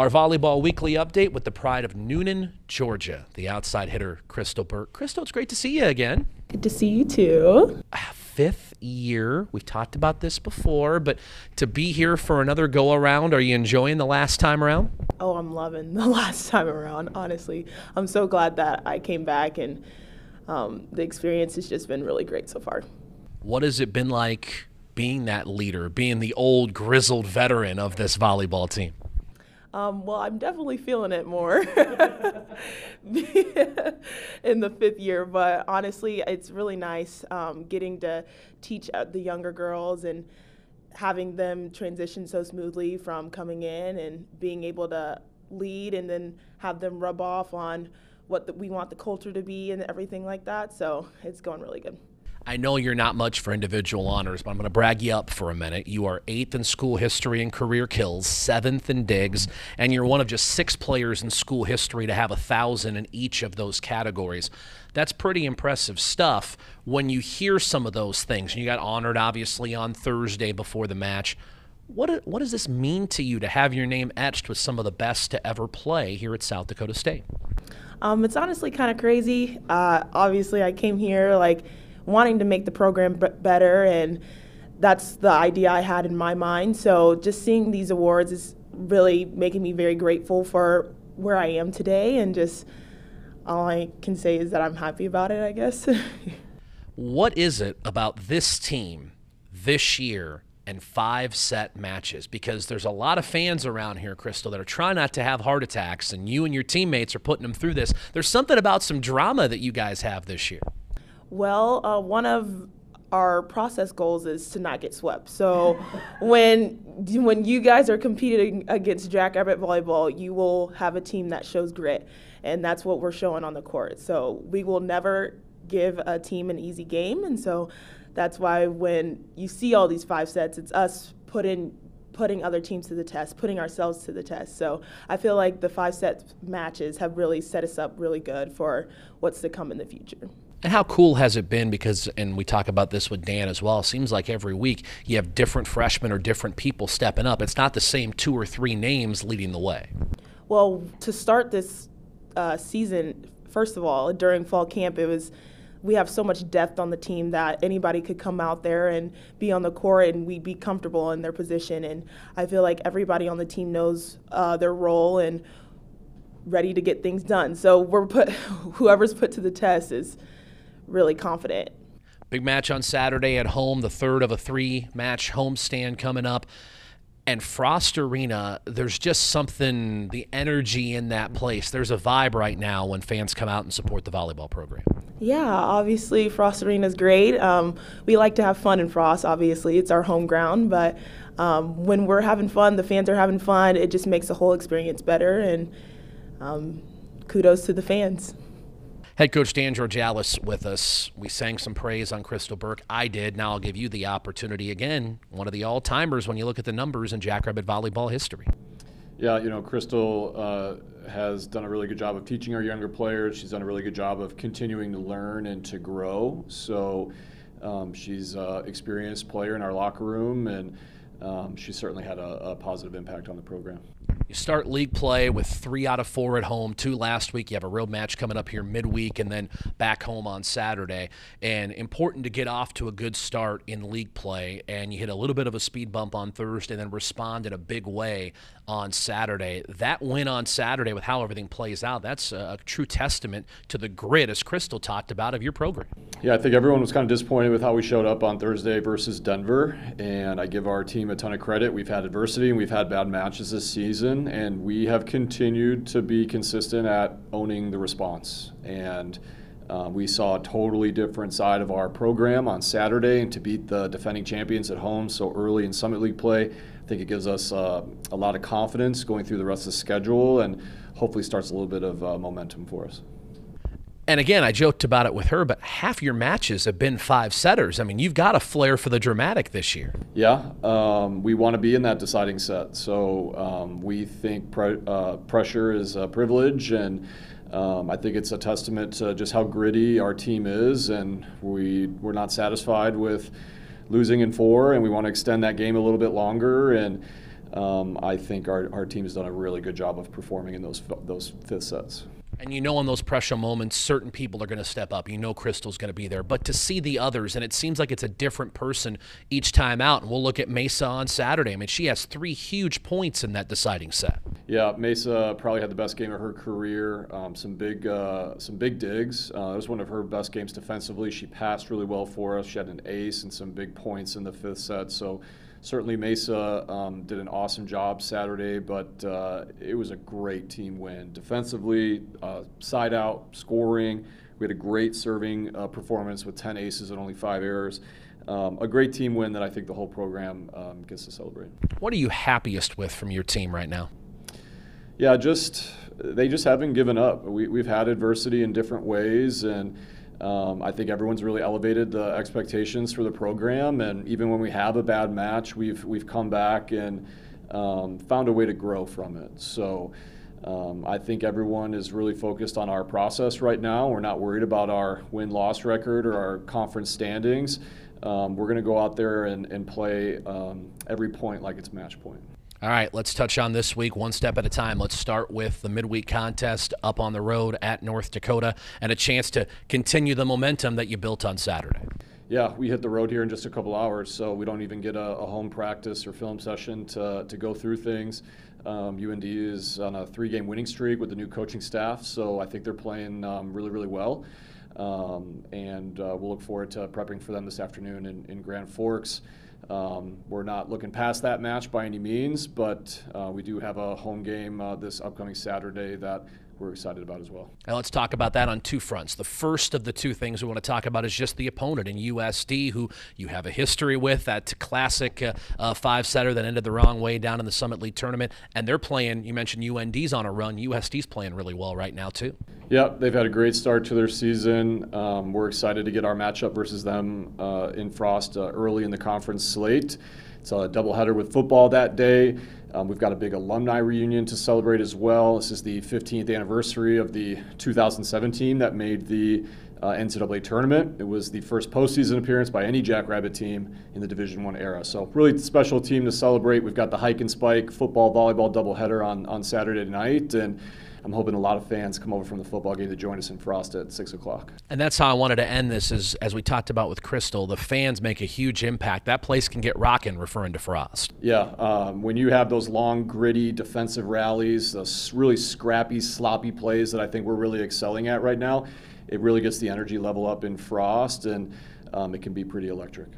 Our volleyball weekly update with the pride of Newnan, Georgia, the outside hitter, Crystal Burk. Crystal, it's great to see you again. Good to see you too. Fifth year. We've talked about this before, but to be here for another go around, are you enjoying the last time around? Oh, I'm loving the last time around, honestly. I'm so glad that I came back, and um, the experience has just been really great so far. What has it been like being that leader, being the old grizzled veteran of this volleyball team? Um, well, I'm definitely feeling it more in the fifth year, but honestly, it's really nice um, getting to teach the younger girls and having them transition so smoothly from coming in and being able to lead and then have them rub off on what the, we want the culture to be and everything like that. So it's going really good. I know you're not much for individual honors, but I'm going to brag you up for a minute. You are eighth in school history and career kills, seventh in digs, and you're one of just six players in school history to have a thousand in each of those categories. That's pretty impressive stuff when you hear some of those things. And You got honored, obviously, on Thursday before the match. What, what does this mean to you to have your name etched with some of the best to ever play here at South Dakota State? Um, it's honestly kind of crazy. Uh, obviously, I came here like – wanting to make the program b- better, and that's the idea I had in my mind. So just seeing these awards is really making me very grateful for where I am today, and just all I can say is that I'm happy about it, I guess. what is it about this team this year and five set matches because there's a lot of fans around here, Crystal, that are trying not to have heart attacks, and you and your teammates are putting them through this. There's something about some drama that you guys have this year. Well, uh, one of our process goals is to not get swept. So when when you guys are competing against Jackrabbit volleyball, you will have a team that shows grit, and that's what we're showing on the court. So we will never give a team an easy game, and so that's why when you see all these five sets, it's us putting putting other teams to the test, putting ourselves to the test. So I feel like the five set matches have really set us up really good for what's to come in the future. And how cool has it been? Because, and we talk about this with Dan as well. It seems like every week you have different freshmen or different people stepping up. It's not the same two or three names leading the way. Well, to start this uh, season, first of all, during fall camp, it was we have so much depth on the team that anybody could come out there and be on the court and we'd be comfortable in their position. And I feel like everybody on the team knows uh, their role and ready to get things done. So we're put whoever's put to the test is really confident. Big match on Saturday at home, the third of a three match homestand coming up. And Frost Arena, there's just something, the energy in that place. There's a vibe right now when fans come out and support the volleyball program. Yeah, obviously, Frost Arena is great. Um, we like to have fun in Frost, obviously. It's our home ground, but um, when we're having fun, the fans are having fun, it just makes the whole experience better. And um, kudos to the fans. Head coach Dan Georgalas with us. We sang some praise on Crystal Burk. I did. Now I'll give you the opportunity again. One of the all timers when you look at the numbers in Jackrabbit volleyball history. Yeah, you know, Crystal uh, has done a really good job of teaching our younger players. She's done a really good job of continuing to learn and to grow. So um, she's an experienced player in our locker room, and um, she certainly had a, a positive impact on the program. You start league play with three out of four at home, two last week. You have a real match coming up here midweek and then back home on Saturday. And important to get off to a good start in league play. And you hit a little bit of a speed bump on Thursday, and then respond in a big way on Saturday. That win on Saturday with how everything plays out, that's a, true testament to the grit, as Crystal talked about, of your program. Yeah, I think everyone was kind of disappointed with how we showed up on Thursday versus Denver. And I give our team a ton of credit. We've had adversity and we've had bad matches this season and we have continued to be consistent at owning the response. And uh, we saw a totally different side of our program on Saturday, and to beat the defending champions at home so early in Summit League play, I think it gives us uh, a lot of confidence going through the rest of the schedule and hopefully starts a little bit of uh, momentum for us. And again, I joked about it with her, but half your matches have been five setters. I mean, you've got a flair for the dramatic this year. Yeah, um, we want to be in that deciding set. So um, we think pre- uh, pressure is a privilege, and um, I think it's a testament to just how gritty our team is, and we we're not satisfied with losing in four, and we want to extend that game a little bit longer and. um, I think our, our team has done a really good job of performing in those those fifth sets. And you know, in those pressure moments, certain people are going to step up. You know, Crystal's going to be there. But to see the others, and it seems like it's a different person each time out. And we'll look at Mesa on Saturday. I mean, she has three huge points in that deciding set. Yeah, Mesa probably had the best game of her career. Um, some big, uh, some big digs. Uh, it was one of her best games defensively. She passed really well for us. She had an ace and some big points in the fifth set. So certainly Mesa um, did an awesome job Saturday, but uh, it was a great team win. Defensively, uh, side out, scoring. We had a great serving uh, performance with 10 aces and only five errors. Um, a great team win that I think the whole program um, gets to celebrate. What are you happiest with from your team right now? Yeah, just they just haven't given up. We, we've had adversity in different ways, and um, I think everyone's really elevated the expectations for the program, and even when we have a bad match, we've we've come back and um, found a way to grow from it. So. Um, I think everyone is really focused on our process right now. We're not worried about our win loss record or our conference standings. Um, we're going to go out there and, and play um, every point like it's match point. All right, let's touch on this week one step at a time. Let's start with the midweek contest up on the road at North Dakota and a chance to continue the momentum that you built on Saturday. Yeah, we hit the road here in just a couple hours, so we don't even get a, a home practice or film session to, to go through things. Um, UND is on a three game winning streak with the new coaching staff, so I think they're playing um, really, really well. Um, and uh, we'll look forward to prepping for them this afternoon in, in Grand Forks. Um, we're not looking past that match by any means, but uh, we do have a home game uh, this upcoming Saturday that we're excited about as well. Now let's talk about that on two fronts. The first of the two things we want to talk about is just the opponent in USD, who you have a history with, that classic uh, uh, five setter that ended the wrong way down in the Summit League tournament. And they're playing, you mentioned UND's on a run. USD's playing really well right now, too. Yeah, they've had a great start to their season. Um, we're excited to get our matchup versus them uh, in Frost uh, early in the conference slate. It's a doubleheader with football that day. Um, we've got a big alumni reunion to celebrate as well. This is the 15th anniversary of the 2017 that made the uh, NCAA tournament. It was the first postseason appearance by any Jackrabbit team in the Division One era. So really special team to celebrate. We've got the hike and spike football volleyball doubleheader on on Saturday night and I'm hoping a lot of fans come over from the football game to join us in Frost at six o'clock. And that's how I wanted to end this. Is as we talked about with Crystal, the fans make a huge impact. That place can get rocking. Referring to Frost. Yeah, um, when you have those long, gritty defensive rallies, those really scrappy, sloppy plays that I think we're really excelling at right now, it really gets the energy level up in Frost, and um, it can be pretty electric.